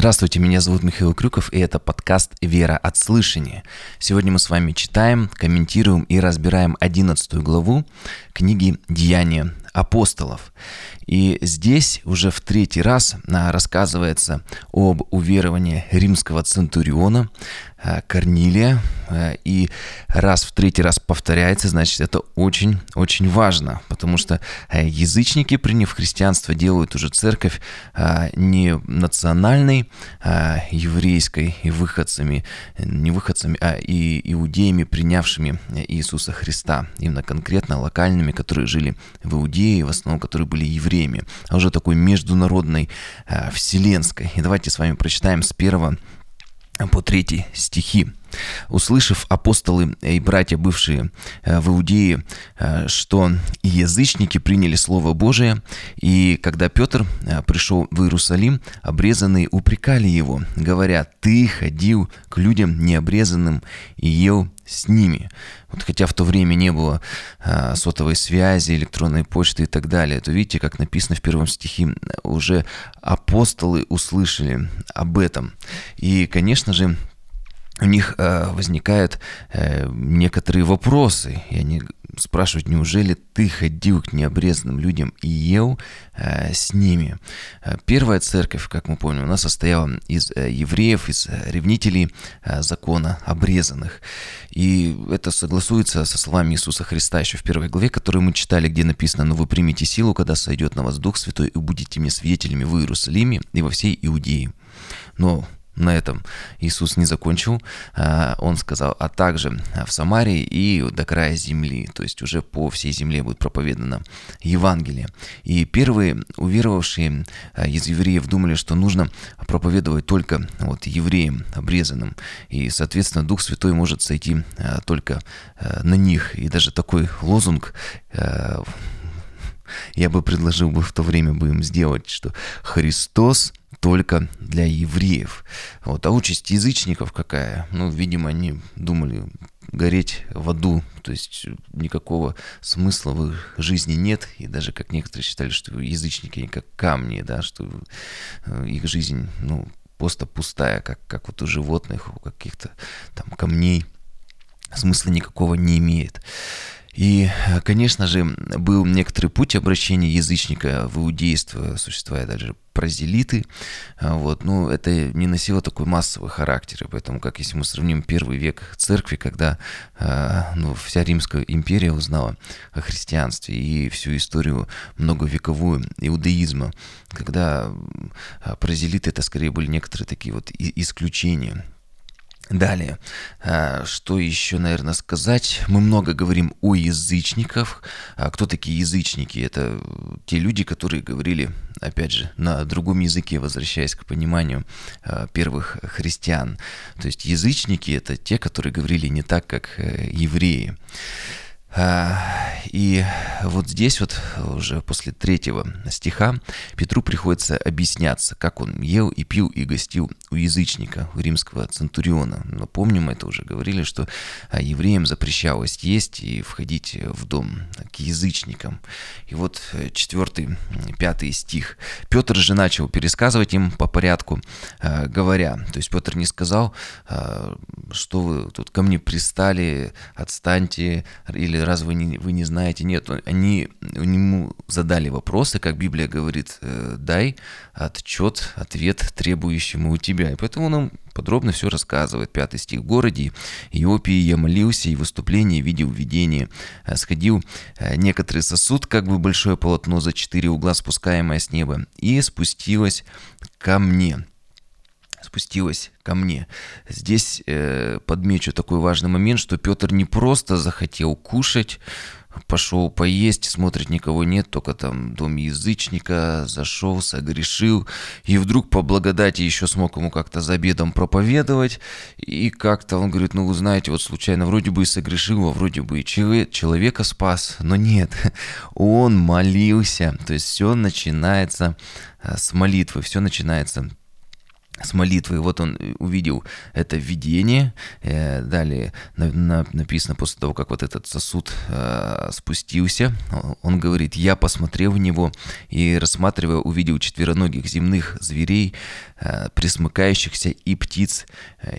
Здравствуйте, меня зовут Михаил Крюков, и это подкаст «Вера от слышания». Сегодня мы с вами читаем, комментируем и разбираем 11 главу книги «Деяния апостолов». И здесь уже в третий раз рассказывается об уверовании римского центуриона Корнилия. А, и раз в третий раз повторяется, значит, это очень-очень важно, потому что язычники, приняв христианство, делают уже церковь не национальной, еврейской и выходцами, не выходцами, а и иудеями, принявшими Иисуса Христа, именно конкретно локальными, которые жили в Иудее, в основном, которые были евреи время, а уже такой международной, э, вселенской. И давайте с вами прочитаем с первого по третий стихи. Услышав апостолы и братья, бывшие э, в Иудее, э, что язычники приняли Слово Божие, и когда Петр пришел в Иерусалим, обрезанные упрекали его, говоря, «Ты ходил к людям необрезанным и ел с ними. Вот хотя в то время не было сотовой связи, электронной почты и так далее, то видите, как написано в первом стихе, уже апостолы услышали об этом. И, конечно же, у них э, возникают э, некоторые вопросы, и они спрашивают, неужели ты ходил к необрезанным людям и ел э, с ними? Э, первая церковь, как мы помним, у нас состояла из э, евреев, из э, ревнителей э, закона обрезанных. И это согласуется со словами Иисуса Христа еще в первой главе, которую мы читали, где написано, «Но вы примите силу, когда сойдет на вас Дух Святой, и будете мне свидетелями в Иерусалиме и во всей Иудее». Но на этом Иисус не закончил. А, он сказал, а также в Самарии и до края земли, то есть уже по всей земле будет проповедано Евангелие. И первые уверовавшие а, из евреев думали, что нужно проповедовать только вот евреям обрезанным. И, соответственно, Дух Святой может сойти а, только на них. И даже такой лозунг я бы предложил бы в то время бы им сделать, что Христос только для евреев. Вот. А участь язычников какая? Ну, видимо, они думали гореть в аду, то есть никакого смысла в их жизни нет, и даже как некоторые считали, что язычники они как камни, да, что э, их жизнь, ну, просто пустая, как, как вот у животных, у каких-то там камней, смысла никакого не имеет. И, конечно же, был некоторый путь обращения язычника в иудейство, существуя даже прозелиты, вот, но это не носило такой массовый характер, поэтому, как если мы сравним первый век церкви, когда ну, вся Римская империя узнала о христианстве и всю историю многовековую иудаизма, когда прозелиты это скорее были некоторые такие вот исключения, Далее, а, что еще, наверное, сказать? Мы много говорим о язычниках. А кто такие язычники? Это те люди, которые говорили, опять же, на другом языке, возвращаясь к пониманию а, первых христиан. То есть язычники – это те, которые говорили не так, как э, евреи. А, и вот здесь вот уже после третьего стиха Петру приходится объясняться, как он ел и пил и гостил у язычника, у римского центуриона. Но помним, это уже говорили, что а, евреям запрещалось есть и входить в дом к язычникам. И вот э, четвертый, пятый стих. Петр же начал пересказывать им по порядку, а, говоря, то есть Петр не сказал, что вы тут ко мне пристали, отстаньте, или разве вы не, вы не знаете? Нет, они ему задали вопросы, как Библия говорит, э, дай отчет, ответ требующему у тебя. И поэтому он нам подробно все рассказывает. Пятый стих. В городе Иопии я молился и выступление видел видение. Сходил некоторый сосуд, как бы большое полотно за четыре угла, спускаемое с неба, и спустилось ко мне спустилась ко мне. Здесь э, подмечу такой важный момент, что Петр не просто захотел кушать, пошел поесть, смотрит, никого нет, только там дом язычника, зашел, согрешил, и вдруг по благодати еще смог ему как-то за обедом проповедовать, и как-то он говорит, ну вы знаете, вот случайно вроде бы и согрешил, а вроде бы и человека спас, но нет, он молился, то есть все начинается э, с молитвы, все начинается с молитвой. Вот он увидел это видение. Э, далее написано после того, как вот этот сосуд э, спустился, он говорит, я посмотрел в него и, рассматривая, увидел четвероногих земных зверей, э, присмыкающихся и птиц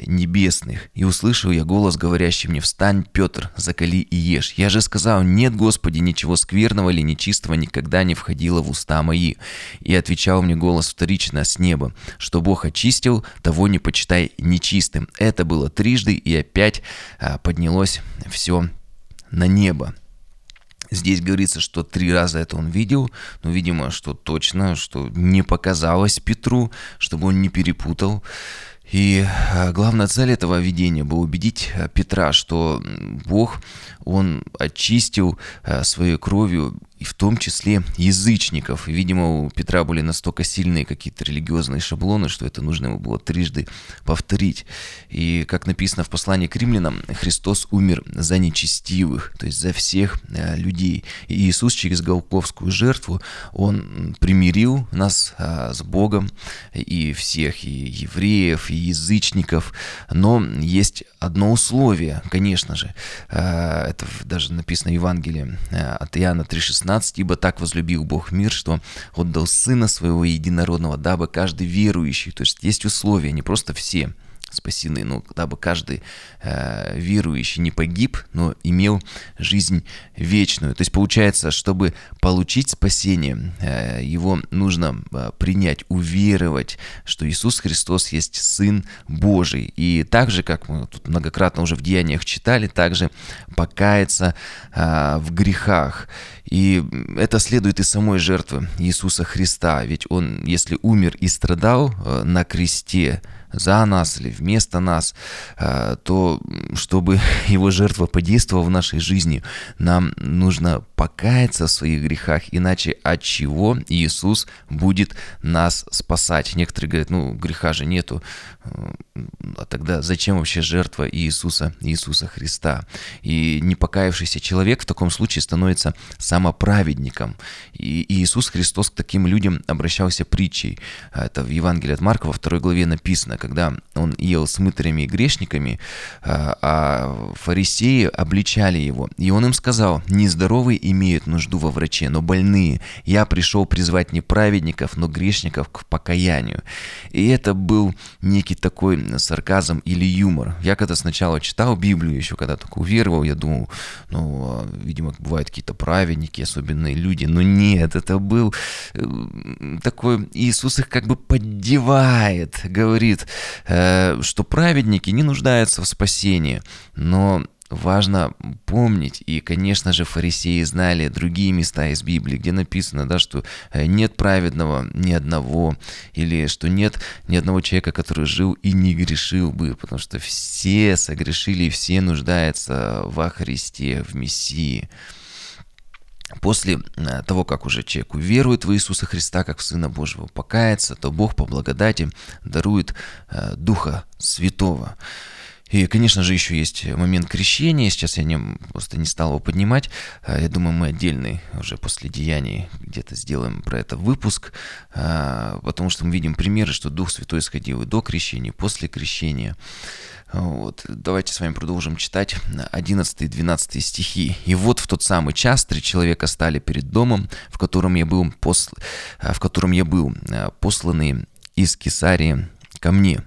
небесных. И услышал я голос, говорящий мне, встань, Петр, закали и ешь. Я же сказал, нет, Господи, ничего скверного или нечистого никогда не входило в уста мои. И отвечал мне голос вторично с неба, что Бог очистил очистил, того не почитай нечистым. Это было трижды, и опять а, поднялось все на небо. Здесь говорится, что три раза это он видел, но, видимо, что точно, что не показалось Петру, чтобы он не перепутал. И а, главная цель этого видения была убедить а, Петра, что Бог, Он очистил своей кровью и в том числе язычников. Видимо, у Петра были настолько сильные какие-то религиозные шаблоны, что это нужно ему было трижды повторить. И, как написано в послании к римлянам, Христос умер за нечестивых, то есть за всех э, людей. И Иисус через Голковскую жертву, Он примирил нас э, с Богом, и всех, и евреев, и язычников. Но есть одно условие, конечно же. Э, это даже написано в Евангелии от Иоанна 3,16 16, ибо так возлюбил Бог мир, что отдал Сына Своего Единородного, дабы каждый верующий, то есть есть условия, не просто все, спасены, ну, дабы каждый э, верующий не погиб, но имел жизнь вечную. То есть получается, чтобы получить спасение, э, его нужно э, принять, уверовать, что Иисус Христос есть Сын Божий. И так же, как мы тут многократно уже в Деяниях читали, также покаяться э, в грехах. И это следует из самой жертвы Иисуса Христа. Ведь Он, если умер и страдал э, на кресте, за нас или вместо нас, э, то чтобы его жертва подействовала в нашей жизни, нам нужно покаяться в своих грехах, иначе от чего Иисус будет нас спасать? Некоторые говорят, ну, греха же нету, а тогда зачем вообще жертва Иисуса, Иисуса Христа? И непокаявшийся человек в таком случае становится самоправедником. И Иисус Христос к таким людям обращался притчей. Это в Евангелии от Марка во второй главе написано, когда он ел с мытарями и грешниками, а, а фарисеи обличали его. И он им сказал, нездоровые имеют нужду во враче, но больные. Я пришел призвать не праведников, но грешников к покаянию. И это был некий такой сарказм или юмор. Я когда сначала читал Библию, еще когда только уверовал, я думал, ну, а, видимо, бывают какие-то праведники, особенные люди. Но нет, это был э, такой... Иисус их как бы поддевает, говорит, Э, что праведники не нуждаются в спасении, но важно помнить, и, конечно же, фарисеи знали другие места из Библии, где написано, да, что э, нет праведного ни одного, или что нет ни одного человека, который жил и не грешил бы, потому что все согрешили, все нуждаются во Христе, в Мессии. После э, того, как уже человек уверует в Иисуса Христа как в Сына Божьего, покается, то Бог по благодати дарует э, Духа Святого. И, конечно же, еще есть момент крещения. Сейчас я не, просто не стал его поднимать. Э, я думаю, мы отдельный уже после деяний где-то сделаем про это выпуск, потому что мы видим примеры, что Дух Святой сходил и до крещения, и после крещения. Вот. Давайте с вами продолжим читать 11 и 12 стихи. «И вот в тот самый час три человека стали перед домом, в котором я был, посл... в котором я был посланный из Кесарии ко мне».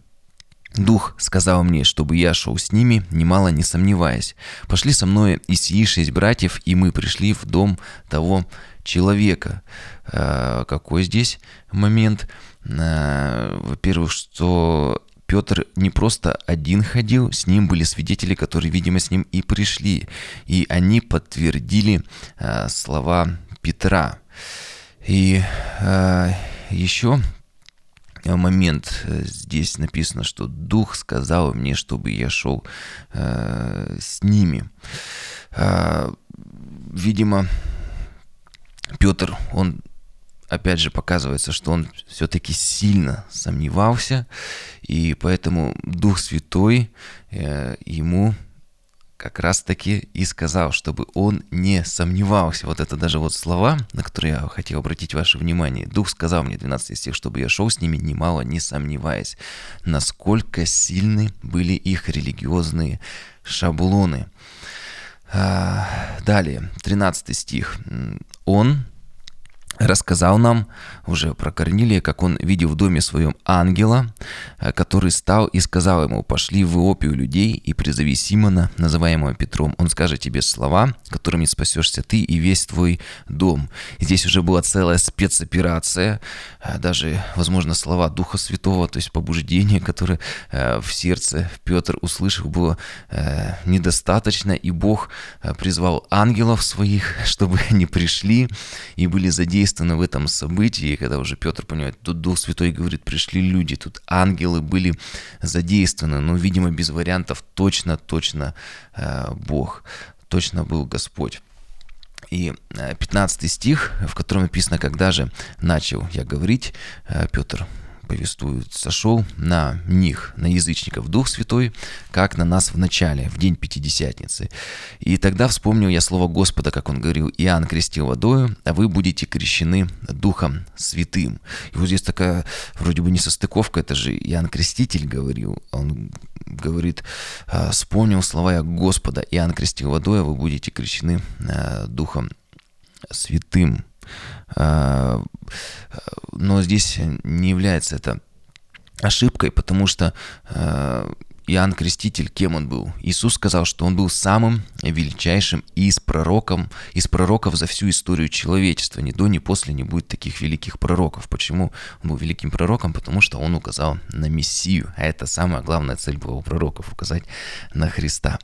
Дух сказал мне, чтобы я шел с ними, немало не сомневаясь. Пошли со мной и сии шесть братьев, и мы пришли в дом того человека. Какой здесь момент? Во-первых, что Петр не просто один ходил, с ним были свидетели, которые, видимо, с ним и пришли. И они подтвердили э, слова Петра. И э, еще момент э, здесь написано, что Дух сказал мне, чтобы я шел э, с ними. Э, видимо, Петр, он опять же показывается, что он все-таки сильно сомневался, и поэтому Дух Святой э, ему как раз-таки и сказал, чтобы он не сомневался. Вот это даже вот слова, на которые я хотел обратить ваше внимание. Дух сказал мне, 12 стих, чтобы я шел с ними, немало не сомневаясь, насколько сильны были их религиозные шаблоны. А, далее, 13 стих. Он рассказал нам уже про Корнилия, как он видел в доме своем ангела, э, который стал и сказал ему, пошли в Иопию людей и призови Симона, называемого Петром. Он скажет тебе слова, которыми спасешься ты и весь твой дом. Здесь уже была целая спецоперация, э, даже, возможно, слова Духа Святого, то есть побуждение, которое э, в сердце Петр услышал, было недостаточно, и Бог призвал ангелов своих, чтобы они пришли и были задействованы задействованы в этом событии, когда уже Петр понимает, тут Дух Святой говорит, пришли люди, тут ангелы были задействованы, но, видимо, без вариантов точно-точно э, Бог, точно был Господь. И 15 э, стих, в котором написано, когда же начал я говорить, э, Петр повествует, сошел на них, на язычников, Дух Святой, как на нас в начале, в день Пятидесятницы. И тогда вспомнил я слово Господа, как он говорил, Иоанн крестил водою, а вы будете крещены Духом Святым. И вот здесь такая вроде бы не состыковка, это же Иоанн Креститель говорил, он говорит, «А, вспомнил слова я Господа, Иоанн крестил водой, а вы будете крещены а, Духом Святым. А, но здесь не является это ошибкой, потому что а, Иоанн Креститель, кем он был? Иисус сказал, что он был самым величайшим из пророком, из пророков за всю историю человечества. Ни до, ни после не будет таких великих пророков. Почему он был великим пророком? Потому что он указал на Мессию. А это самая главная цель была у пророков – указать на Христа.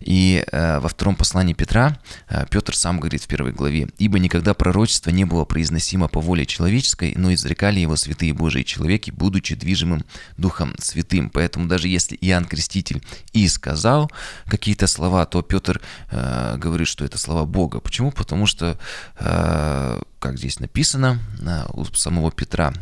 И э, во втором послании Петра э, Петр сам говорит в первой главе, «Ибо никогда пророчество не было произносимо по воле человеческой, но изрекали его святые Божии человеки, будучи движимым Духом Святым». Поэтому даже если Иоанн Иоанн Креститель и сказал какие-то слова, то Петр э, говорит, что это слова Бога. Почему? Потому что, э, как здесь написано э, у самого Петра,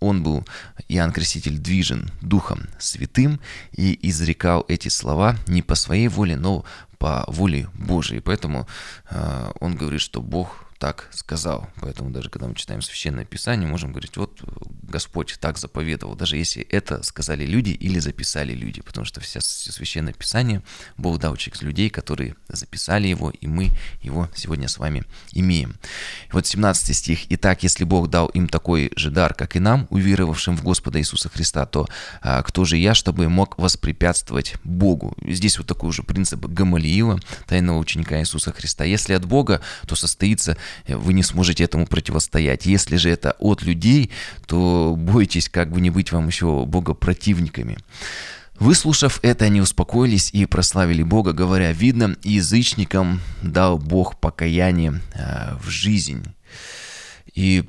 он был, Иоанн Креститель, движен Духом Святым и изрекал эти слова не по своей воле, но по воле Божией. Поэтому э, он говорит, что Бог так сказал. Поэтому даже когда мы читаем Священное Писание, можем говорить, вот Господь так заповедовал, даже если это сказали люди или записали люди, потому что все, Священное Писание Бог дал через людей, которые записали его, и мы его сегодня с вами имеем. Вот 17 стих. «Итак, если Бог дал им такой же дар, как и нам, уверовавшим в Господа Иисуса Христа, то а, кто же я, чтобы мог воспрепятствовать Богу?» Здесь вот такой уже принцип Гамалиила, тайного ученика Иисуса Христа. Если от Бога, то состоится вы не сможете этому противостоять. Если же это от людей, то бойтесь, как бы не быть вам еще Бога противниками. Выслушав это, они успокоились и прославили Бога, говоря, видно, язычникам дал Бог покаяние э, в жизнь. И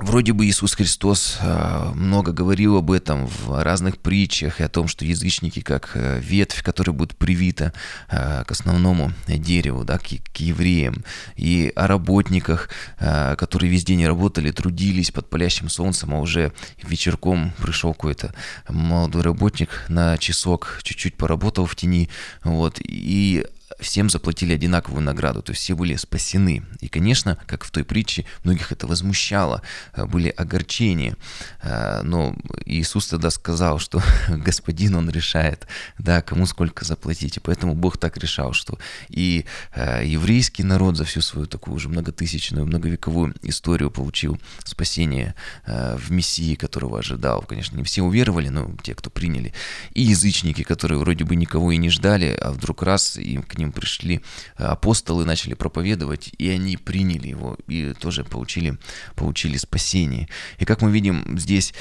Вроде бы Иисус Христос э, много говорил об этом в разных притчах и о том, что язычники как э, ветвь, которая будет привита э, к основному дереву, да, к, к евреям, и о работниках, которые весь день работали, трудились под палящим солнцем, а уже вечерком пришел какой-то молодой работник на часок, чуть-чуть поработал в тени, вот, и всем заплатили одинаковую награду, то есть все были спасены. И, конечно, как в той притче, многих это возмущало, э, были огорчения. Э, но Иисус тогда сказал, что Господин, Он решает, да, кому сколько заплатить. И поэтому Бог так решал, что и э, еврейский народ за всю свою такую уже многотысячную, многовековую историю получил спасение в Мессии, которого ожидал. Конечно, не все уверовали, но те, кто приняли. И язычники, которые вроде бы никого и не ждали, а вдруг раз им к ним ним пришли э, апостолы, начали проповедовать, и они приняли его, и тоже получили, получили спасение. И как мы видим здесь,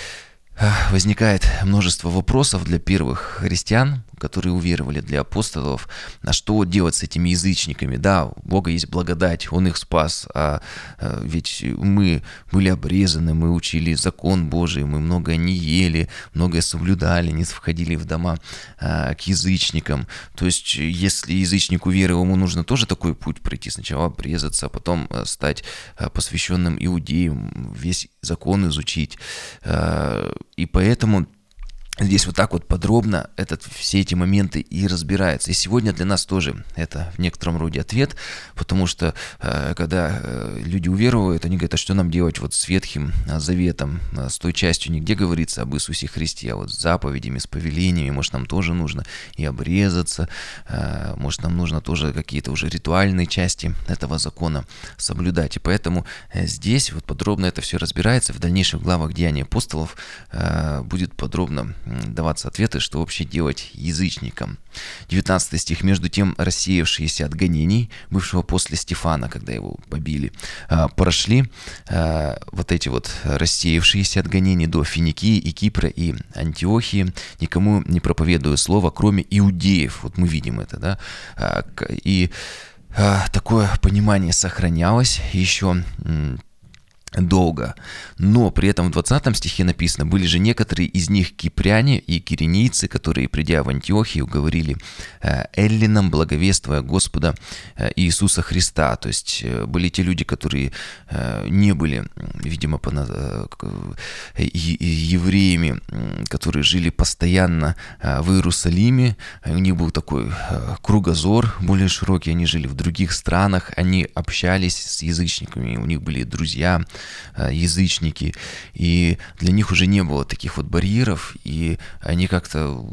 возникает множество вопросов для первых христиан, которые уверовали для апостолов, а что делать с этими язычниками? Да, у Бога есть благодать, Он их спас, а, а ведь мы были обрезаны, мы учили закон Божий, мы многое не ели, многое соблюдали, не входили в дома а, к язычникам. То есть, если язычник уверовал, ему нужно тоже такой путь пройти, сначала обрезаться, а потом а, стать а, посвященным иудеем, весь закон изучить. И поэтому здесь вот так вот подробно этот, все эти моменты и разбираются. И сегодня для нас тоже это в некотором роде ответ, потому что э, когда э, люди уверовывают, они говорят, а что нам делать вот с Ветхим э, Заветом, с той частью нигде говорится об Иисусе Христе, а вот с заповедями, с повелениями, может нам тоже нужно и обрезаться, может нам нужно тоже какие-то уже ритуальные части этого закона соблюдать. И поэтому здесь вот подробно это все разбирается. В дальнейших главах Деяния апостолов будет подробно даваться ответы, что вообще делать язычникам. 19 стих. «Между тем рассеявшиеся от гонений, бывшего после Стефана, когда его побили, а, прошли а, вот эти вот рассеявшиеся от гонений до Финикии и Кипра и Антиохии, никому не проповедуя слово, кроме иудеев». Вот мы видим это, да? А, и такое понимание сохранялось еще долго. Но при этом в 20 стихе написано, были же некоторые из них кипряне и киренийцы, которые, придя в Антиохию, говорили э, эллинам, благовествуя Господа э, Иисуса Христа. То есть э, были те люди, которые не были, видимо, евреями, которые жили постоянно в Иерусалиме. У них был такой кругозор более широкий, они жили в других странах, они общались с язычниками, у них были друзья, язычники, и для них уже не было таких вот барьеров, и они как-то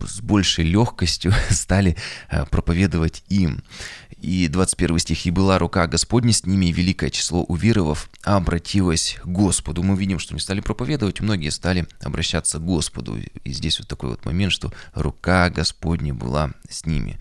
с большей легкостью стали э, проповедовать им. И 21 стих, «И была рука Господня с ними, и великое число уверовав обратилось к Господу». Мы видим, что они стали проповедовать, многие стали обращаться к Господу. И здесь вот такой вот момент, что рука Господня была с ними.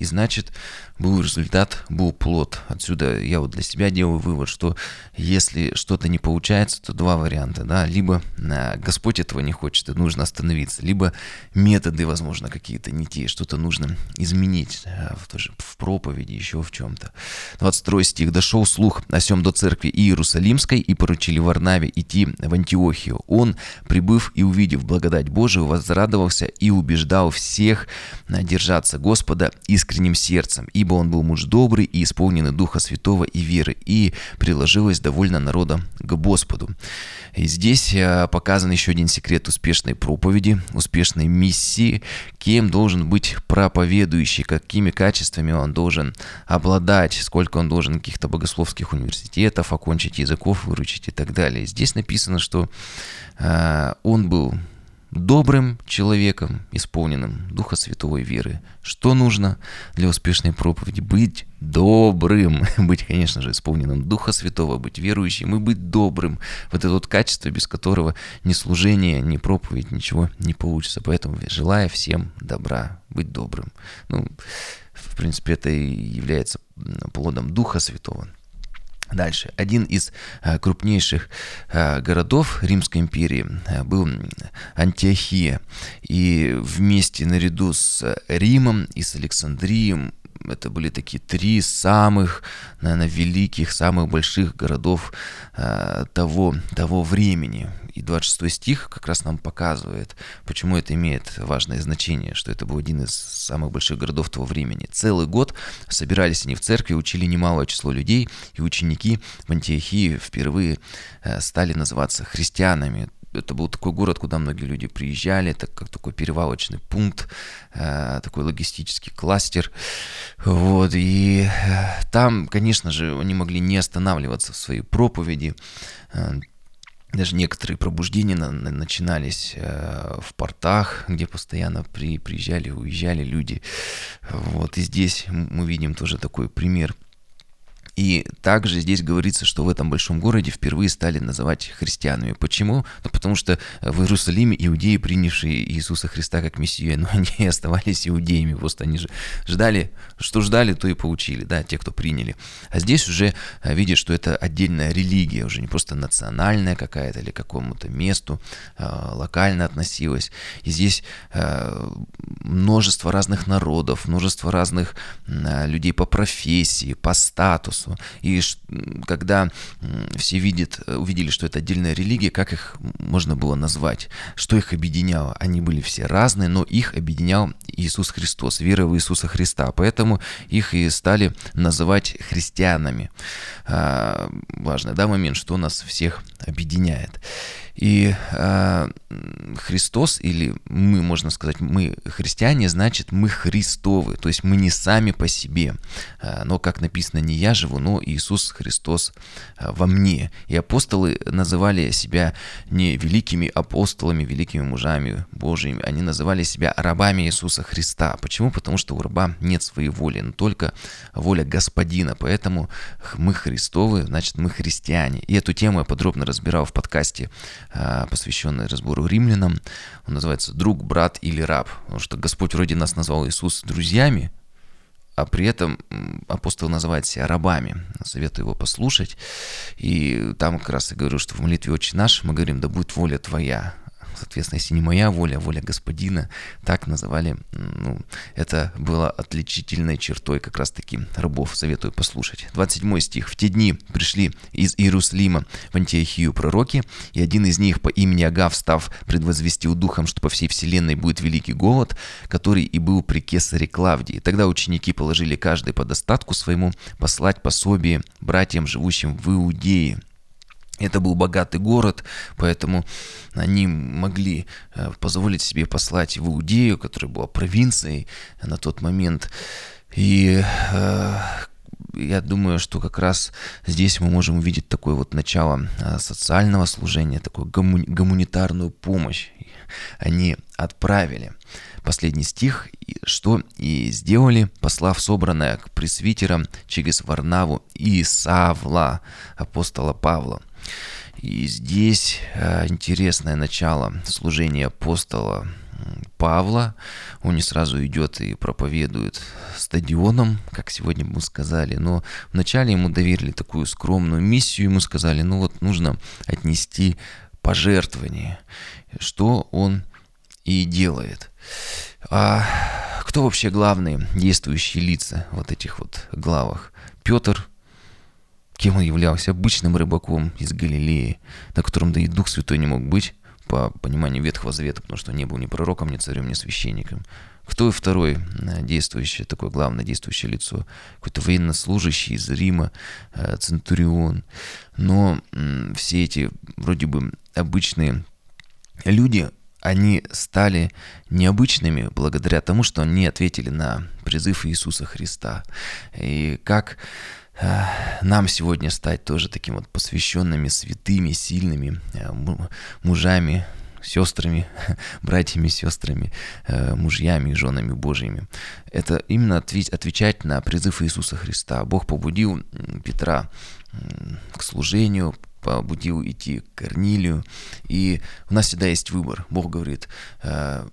И значит, был результат, был плод. Отсюда я вот для себя делаю вывод, что если что-то не получается, то два варианта, да, либо а, Господь этого не хочет, и нужно остановиться, либо методы, возможно, какие-то не те, что-то нужно изменить а, в, тоже, в проповеди, еще в чем-то. 22 стих. «Дошел слух о сем до церкви Иерусалимской, и поручили Варнаве идти в Антиохию. Он, прибыв и увидев благодать Божию, возрадовался и убеждал всех а, держаться Господа искренним сердцем, ибо он был муж добрый и исполненный Духа Святого и веры, и приложилось довольно народа к Господу. И здесь э, показан еще один секрет успешной проповеди, успешной миссии, кем должен быть проповедующий, какими качествами он должен обладать, сколько он должен каких-то богословских университетов окончить, языков выручить и так далее. Здесь написано, что э, он был добрым человеком, исполненным Духа Святого и веры. Что нужно для успешной проповеди? Быть добрым, быть, конечно же, исполненным Духа Святого, быть верующим и быть добрым. Вот это вот качество, без которого ни служение, ни проповедь, ничего не получится. Поэтому желаю всем добра, быть добрым. Ну, в принципе, это и является плодом Духа Святого. Дальше. Один из э, крупнейших э, городов Римской империи э, был Антиохия. И вместе наряду с Римом и с Александрией это были такие три самых, наверное, великих, самых больших городов того, того времени. И 26 стих как раз нам показывает, почему это имеет важное значение, что это был один из самых больших городов того времени. Целый год собирались они в церкви, учили немалое число людей, и ученики в Антиохии впервые э, стали называться христианами это был такой город, куда многие люди приезжали, это как такой перевалочный пункт, э, такой логистический кластер. Вот, и э, там, конечно же, они могли не останавливаться в своей проповеди. Даже некоторые пробуждения на, на, начинались э, в портах, где постоянно при, приезжали, уезжали люди. Вот, и здесь мы видим тоже такой пример – и также здесь говорится, что в этом большом городе впервые стали называть христианами. Почему? Ну, потому что в Иерусалиме иудеи, принявшие Иисуса Христа как Мессию, но они оставались иудеями. Просто они же ждали, что ждали, то и получили, да, те, кто приняли. А здесь уже э, видят, что это отдельная религия, уже не просто национальная какая-то или какому-то месту э, локально относилась. И здесь э, множество разных народов, множество разных людей по профессии, по статусу, христианству. И когда все видят, э, увидели, что это отдельная религия, как их можно было назвать? Что их объединяло? Они были все разные, но их объединял Иисус Христос, вера в Иисуса Христа. Поэтому их и стали называть христианами. А, важный да, момент, что нас всех объединяет. И э, Христос, или мы, можно сказать, мы христиане, значит, мы Христовы, то есть мы не сами по себе. Э, но, как написано, не я живу, но Иисус Христос э, во мне. И апостолы называли себя не великими апостолами, великими мужами Божьими, они называли себя рабами Иисуса Христа. Почему? Потому что у раба нет своей воли, но только воля Господина. Поэтому мы Христовы, значит, мы христиане. И эту тему я подробно разбирал в подкасте а, посвященный разбору римлянам. Он называется «Друг, брат или раб». Потому что Господь вроде нас назвал Иисус друзьями, а при этом апостол называет себя рабами. Советую его послушать. И там как раз я говорю, что в молитве «Отче наш» мы говорим «Да будет воля Твоя». Соответственно, если не моя воля, а воля Господина, так называли, ну, это было отличительной чертой как раз-таки рабов. Советую послушать. 27 стих. «В те дни пришли из Иерусалима в Антиохию пророки, и один из них по имени Агав, став, предвозвестил духом, что по всей вселенной будет великий голод, который и был при кесаре Клавдии. Тогда ученики положили каждый по достатку своему послать пособие братьям, живущим в Иудее». Это был богатый город, поэтому они могли э, позволить себе послать в Иудею, которая была провинцией на тот момент. И э, я думаю, что как раз здесь мы можем увидеть такое вот начало э, социального служения, такую гумани- гуманитарную помощь. Они отправили. Последний стих, что и сделали, послав собранное к пресвитерам через Варнаву и Савла, апостола Павла. И здесь э, интересное начало служения апостола Павла. Он не сразу идет и проповедует стадионом, как сегодня мы сказали, но вначале ему доверили такую скромную миссию, ему сказали, ну вот нужно отнести пожертвование, что он и делает. А кто вообще главные действующие лица в вот этих вот главах? Петр, Кем он являлся? Обычным рыбаком из Галилеи, на котором да и Дух Святой не мог быть, по пониманию Ветхого Завета, потому что он не был ни пророком, ни царем, ни священником. Кто и второй э, действующий, такое главное действующее лицо? Какой-то военнослужащий из Рима, э, Центурион. Но все эти вроде бы обычные люди, они стали необычными благодаря тому, что они ответили на призыв Иисуса Христа. И как нам сегодня стать тоже таким вот посвященными, святыми, сильными э, мужами, сестрами, братьями, сестрами, э, мужьями и женами Божьими. Это именно отвечать на призыв Иисуса Христа. Бог побудил Петра к служению, побудил идти к Корнилию. И у нас всегда есть выбор. Бог говорит, э,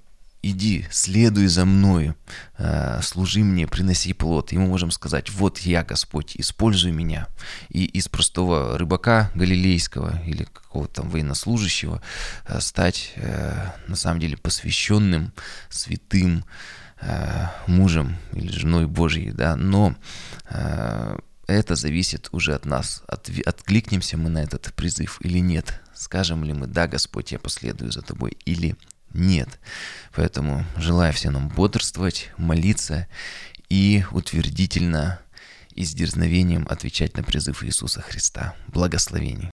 иди, следуй за мной, э, служи мне, приноси плод. И мы можем сказать, вот я, Господь, используй меня. И из простого рыбака галилейского или какого-то там военнослужащего э, стать э, на самом деле посвященным, святым мужем или женой Божьей, да, но это зависит уже от нас. От, откликнемся мы на этот призыв или нет. Скажем ли мы, да, Господь, я последую за тобой или нет. Поэтому желаю всем нам бодрствовать, молиться и утвердительно и с дерзновением отвечать на призыв Иисуса Христа. Благословений.